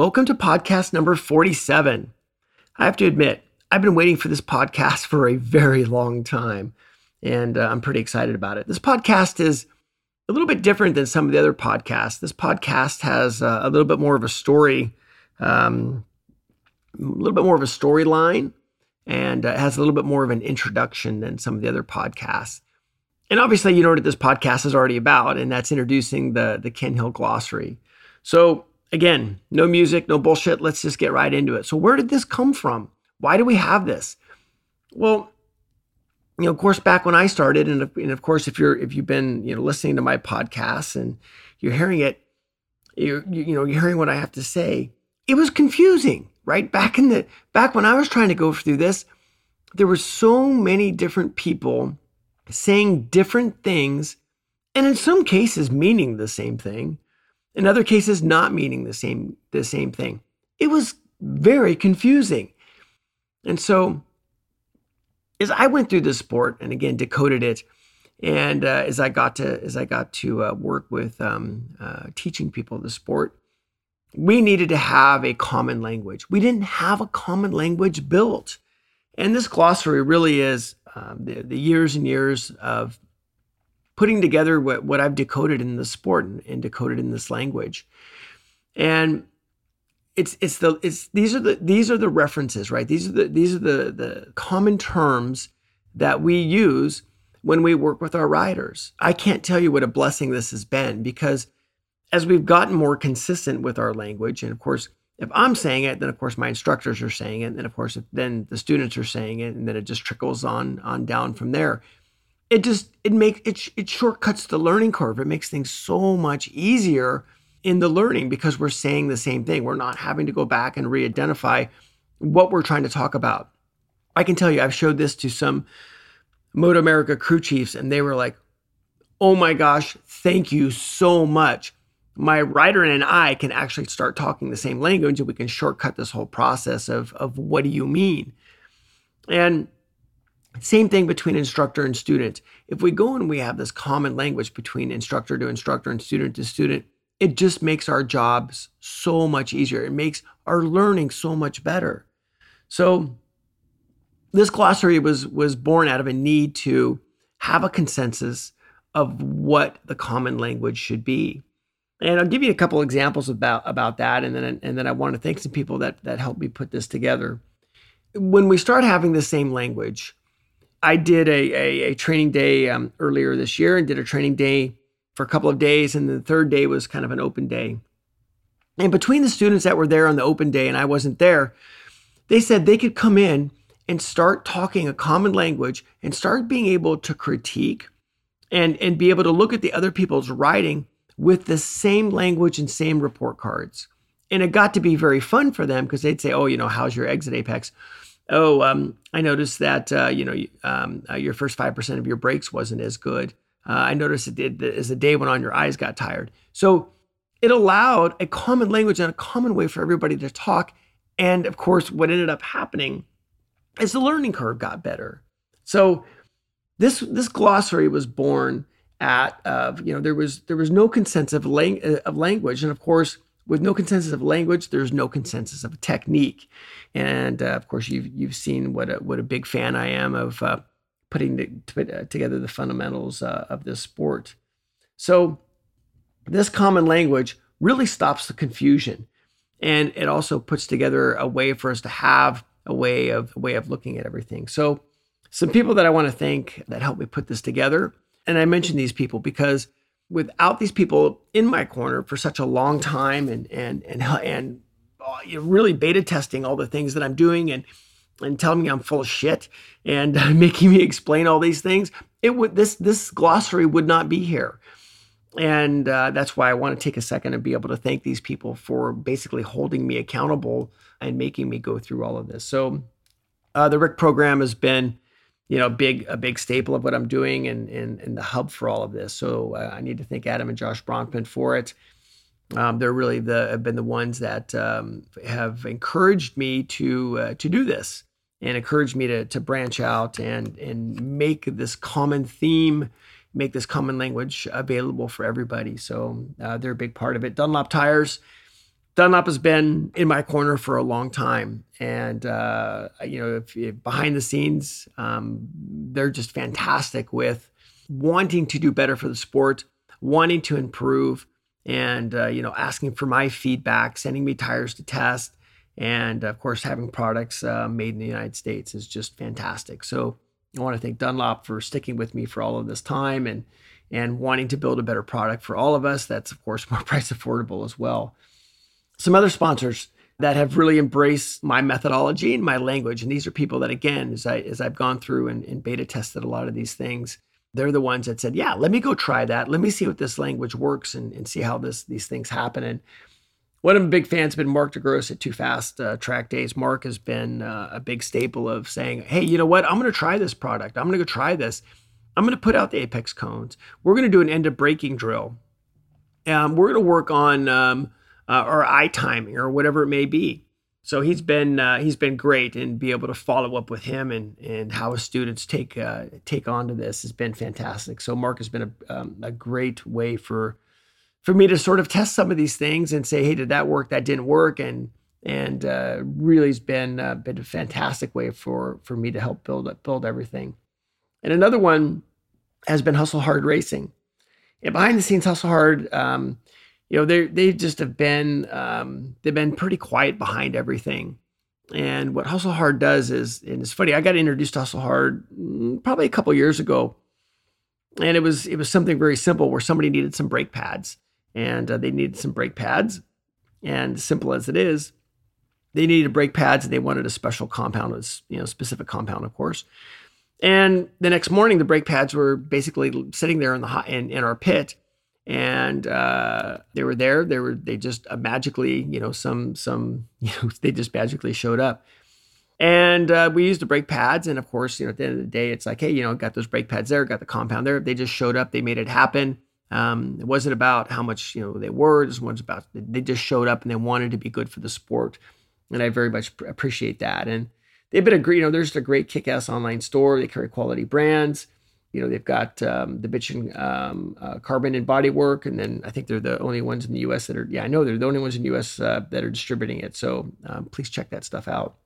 Welcome to podcast number 47. I have to admit, I've been waiting for this podcast for a very long time, and uh, I'm pretty excited about it. This podcast is a little bit different than some of the other podcasts. This podcast has uh, a little bit more of a story, um, a little bit more of a storyline, and uh, has a little bit more of an introduction than some of the other podcasts. And obviously, you know what this podcast is already about, and that's introducing the the Ken Hill glossary. So again, no music, no bullshit. Let's just get right into it. So, where did this come from? Why do we have this? Well, you know, of course, back when I started, and, and of course, if you're if you've been you know listening to my podcasts and you're hearing it, you you know you're hearing what I have to say. It was confusing, right? Back in the back when I was trying to go through this, there were so many different people saying different things, and in some cases meaning the same thing in other cases not meaning the same the same thing. It was very confusing. And so as I went through this sport and again decoded it, and uh, as I got to as I got to uh, work with um, uh, teaching people the sport, we needed to have a common language. We didn't have a common language built, and this glossary really is um, the, the years and years of putting together what, what I've decoded in the sport and, and decoded in this language. And it's it's the it's these are the these are the references, right? These are the these are the the common terms that we use when we work with our riders. I can't tell you what a blessing this has been because as we've gotten more consistent with our language, and of course, if I'm saying it, then of course my instructors are saying it, and then of course then the students are saying it, and then it just trickles on on down from there it just it makes it it shortcuts the learning curve. It makes things so much easier in the learning because we're saying the same thing. We're not having to go back and re-identify what we're trying to talk about. I can tell you, I've showed this to some Moto America crew chiefs, and they were like, "Oh my gosh, thank you so much." My rider and I can actually start talking the same language, and we can shortcut this whole process of of what do you mean, and same thing between instructor and student. If we go and we have this common language between instructor to instructor and student to student, it just makes our jobs so much easier. It makes our learning so much better. So this glossary was was born out of a need to have a consensus of what the common language should be. And I'll give you a couple examples about about that and then and then I want to thank some people that that helped me put this together. When we start having the same language, I did a, a, a training day um, earlier this year and did a training day for a couple of days. And the third day was kind of an open day. And between the students that were there on the open day and I wasn't there, they said they could come in and start talking a common language and start being able to critique and, and be able to look at the other people's writing with the same language and same report cards. And it got to be very fun for them because they'd say, Oh, you know, how's your exit apex? Oh, um, I noticed that uh, you know um, uh, your first five percent of your brakes wasn't as good. Uh, I noticed it did as the day went on, your eyes got tired. So it allowed a common language and a common way for everybody to talk. And of course, what ended up happening is the learning curve got better. So this this glossary was born at uh, you know there was there was no consensus of, lang- of language, and of course with no consensus of language, there's no consensus of technique. And uh, of course, you've you've seen what a, what a big fan I am of uh, putting the, put, uh, together the fundamentals uh, of this sport. So this common language really stops the confusion, and it also puts together a way for us to have a way of a way of looking at everything. So some people that I want to thank that helped me put this together, and I mention these people because without these people in my corner for such a long time and and and and uh, really beta testing all the things that I'm doing and and telling me I'm full of shit and uh, making me explain all these things, it would this this glossary would not be here. And uh, that's why I want to take a second and be able to thank these people for basically holding me accountable and making me go through all of this. So, uh, the RIC program has been you know, big a big staple of what I'm doing and and, and the hub for all of this. So uh, I need to thank Adam and Josh Bronkman for it. Um, they're really the have been the ones that um, have encouraged me to uh, to do this and encouraged me to to branch out and and make this common theme, make this common language available for everybody. So uh, they're a big part of it. Dunlop tires. Dunlop has been in my corner for a long time, and uh, you know, if, if behind the scenes, um, they're just fantastic with wanting to do better for the sport, wanting to improve, and uh, you know, asking for my feedback, sending me tires to test, and of course, having products uh, made in the United States is just fantastic. So I want to thank Dunlop for sticking with me for all of this time and and wanting to build a better product for all of us. That's of course more price affordable as well. Some other sponsors that have really embraced my methodology and my language, and these are people that again, as I as I've gone through and, and beta tested a lot of these things, they're the ones that said, "Yeah, let me go try that. Let me see what this language works and, and see how this these things happen." And one of the big fans has been Mark DeGrosse at Too Fast uh, Track Days. Mark has been uh, a big staple of saying, "Hey, you know what? I'm going to try this product. I'm going to go try this. I'm going to put out the apex cones. We're going to do an end of braking drill. Um, we're going to work on um, uh, our eye timing or whatever it may be." So he's been uh, he's been great, and be able to follow up with him and and how his students take uh, take on to this has been fantastic. So Mark has been a, um, a great way for for me to sort of test some of these things and say, hey, did that work? That didn't work, and and uh, really has been uh, been a fantastic way for for me to help build build everything. And another one has been Hustle Hard Racing. And behind the scenes, Hustle Hard, um, you know, they they just have been um, they've been pretty quiet behind everything. And what Hustle Hard does is, and it's funny, I got introduced to Hustle Hard mm, probably a couple years ago, and it was it was something very simple where somebody needed some brake pads and uh, they needed some brake pads. And simple as it is, they needed brake pads and they wanted a special compound, was you know specific compound, of course. And the next morning, the brake pads were basically sitting there in the hot, in, in our pit, and uh, they were there. They were they just uh, magically, you know, some some you know they just magically showed up. And uh, we used the brake pads, and of course, you know, at the end of the day, it's like, hey, you know, got those brake pads there, got the compound there. They just showed up. They made it happen. Um, it wasn't about how much you know they were. It was about they just showed up and they wanted to be good for the sport, and I very much appreciate that. And they've been a great, you know, there's a great kick-ass online store. They carry quality brands. You know, they've got um, the Bitchin um, uh, Carbon and Bodywork, and then I think they're the only ones in the U.S. that are. Yeah, I know they're the only ones in the U.S. Uh, that are distributing it. So um, please check that stuff out.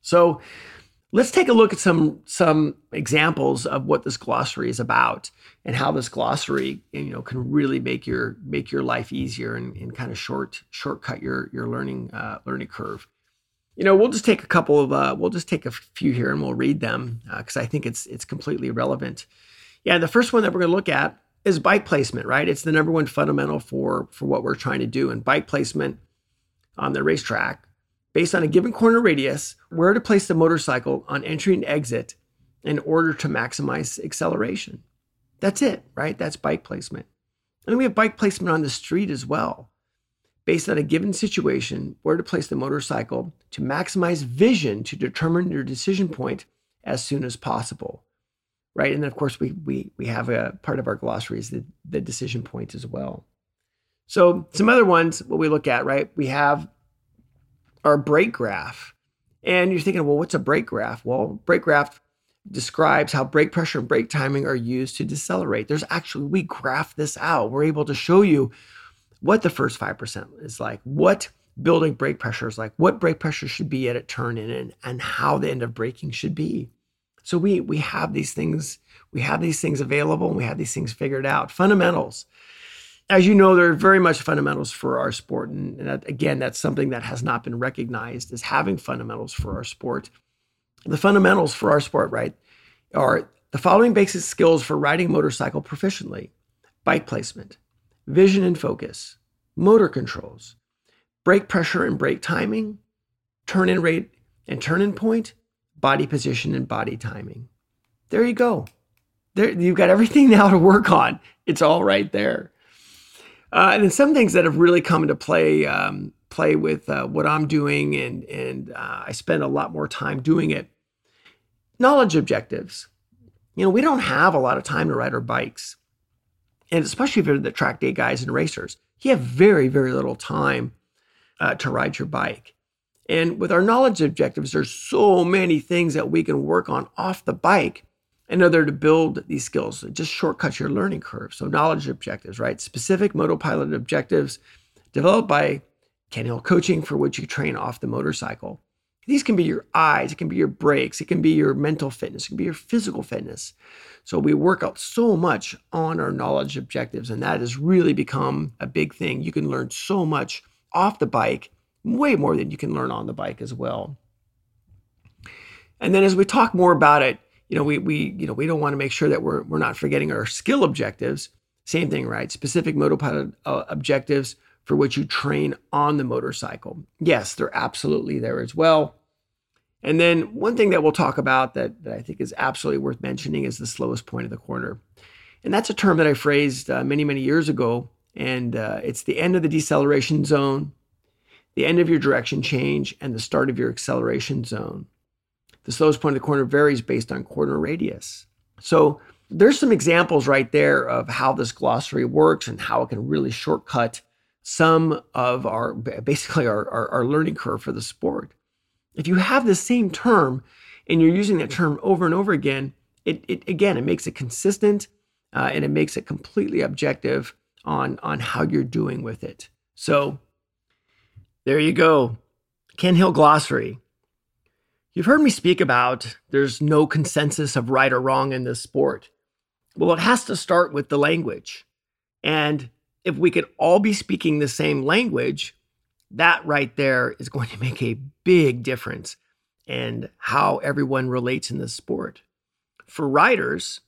So Let's take a look at some some examples of what this glossary is about and how this glossary you know can really make your make your life easier and, and kind of short shortcut your your learning uh, learning curve. You know, we'll just take a couple of uh, we'll just take a few here and we'll read them because uh, I think it's it's completely relevant. Yeah, the first one that we're going to look at is bike placement. Right, it's the number one fundamental for for what we're trying to do. And bike placement on the racetrack based on a given corner radius, where to place the motorcycle on entry and exit in order to maximize acceleration. That's it, right? That's bike placement. And we have bike placement on the street as well, based on a given situation, where to place the motorcycle to maximize vision to determine your decision point as soon as possible. Right. And then of course we we we have a part of our glossary is the, the decision point as well. So some other ones, what we look at, right? We have our brake graph. And you're thinking, well, what's a brake graph? Well, brake graph describes how brake pressure and brake timing are used to decelerate. There's actually, we graph this out. We're able to show you what the first 5% is like, what building brake pressure is like, what brake pressure should be at a turn in, and, and how the end of braking should be. So we we have these things, we have these things available and we have these things figured out. Fundamentals as you know, they're very much fundamentals for our sport. And, and that, again, that's something that has not been recognized as having fundamentals for our sport. The fundamentals for our sport, right, are the following basic skills for riding motorcycle proficiently bike placement, vision and focus, motor controls, brake pressure and brake timing, turn in rate and turn in point, body position and body timing. There you go. There, you've got everything now to work on. It's all right there. Uh, and then some things that have really come into play um, play with uh, what I'm doing, and and uh, I spend a lot more time doing it. Knowledge objectives. You know, we don't have a lot of time to ride our bikes, and especially if you're the track day guys and racers, you have very very little time uh, to ride your bike. And with our knowledge objectives, there's so many things that we can work on off the bike in order to build these skills. It just shortcuts your learning curve. So knowledge objectives, right? Specific motopilot objectives developed by Ken coaching for which you train off the motorcycle. These can be your eyes, it can be your brakes, it can be your mental fitness, it can be your physical fitness. So we work out so much on our knowledge objectives, and that has really become a big thing. You can learn so much off the bike, way more than you can learn on the bike as well. And then as we talk more about it, you know, we we you know we don't want to make sure that we're we're not forgetting our skill objectives. Same thing, right? Specific motopilot uh, objectives for which you train on the motorcycle. Yes, they're absolutely there as well. And then one thing that we'll talk about that, that I think is absolutely worth mentioning is the slowest point of the corner. And that's a term that I phrased uh, many, many years ago. And uh, it's the end of the deceleration zone, the end of your direction change, and the start of your acceleration zone. The slowest point of the corner varies based on corner radius. So there's some examples right there of how this glossary works and how it can really shortcut some of our basically our, our, our, learning curve for the sport. If you have the same term and you're using that term over and over again, it, it again it makes it consistent uh, and it makes it completely objective on on how you're doing with it. So there you go, Ken Hill glossary. You've heard me speak about there's no consensus of right or wrong in this sport. Well, it has to start with the language. And if we could all be speaking the same language, that right there is going to make a big difference in how everyone relates in this sport. For riders,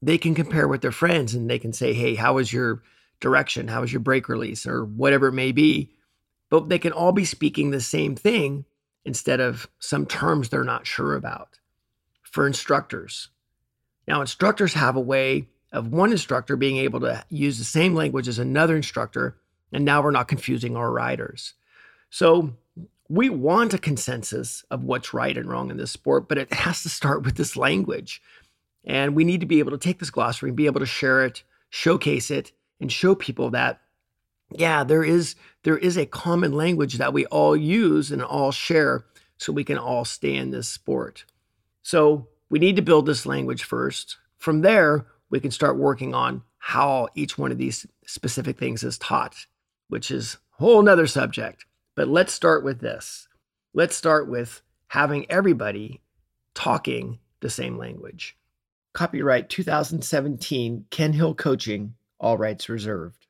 they can compare with their friends and they can say, hey, how was your direction? How was your brake release? Or whatever it may be. But they can all be speaking the same thing instead of some terms they're not sure about. For instructors, now instructors have a way of one instructor being able to use the same language as another instructor. And now we're not confusing our riders. So we want a consensus of what's right and wrong in this sport, but it has to start with this language. And we need to be able to take this glossary and be able to share it, showcase it, and show people that, yeah, there is there is a common language that we all use and all share so we can all stay in this sport. So we need to build this language first. From there, we can start working on how each one of these specific things is taught, which is a whole nother subject. But let's start with this. Let's start with having everybody talking the same language. Copyright 2017 Ken Hill Coaching, all rights reserved.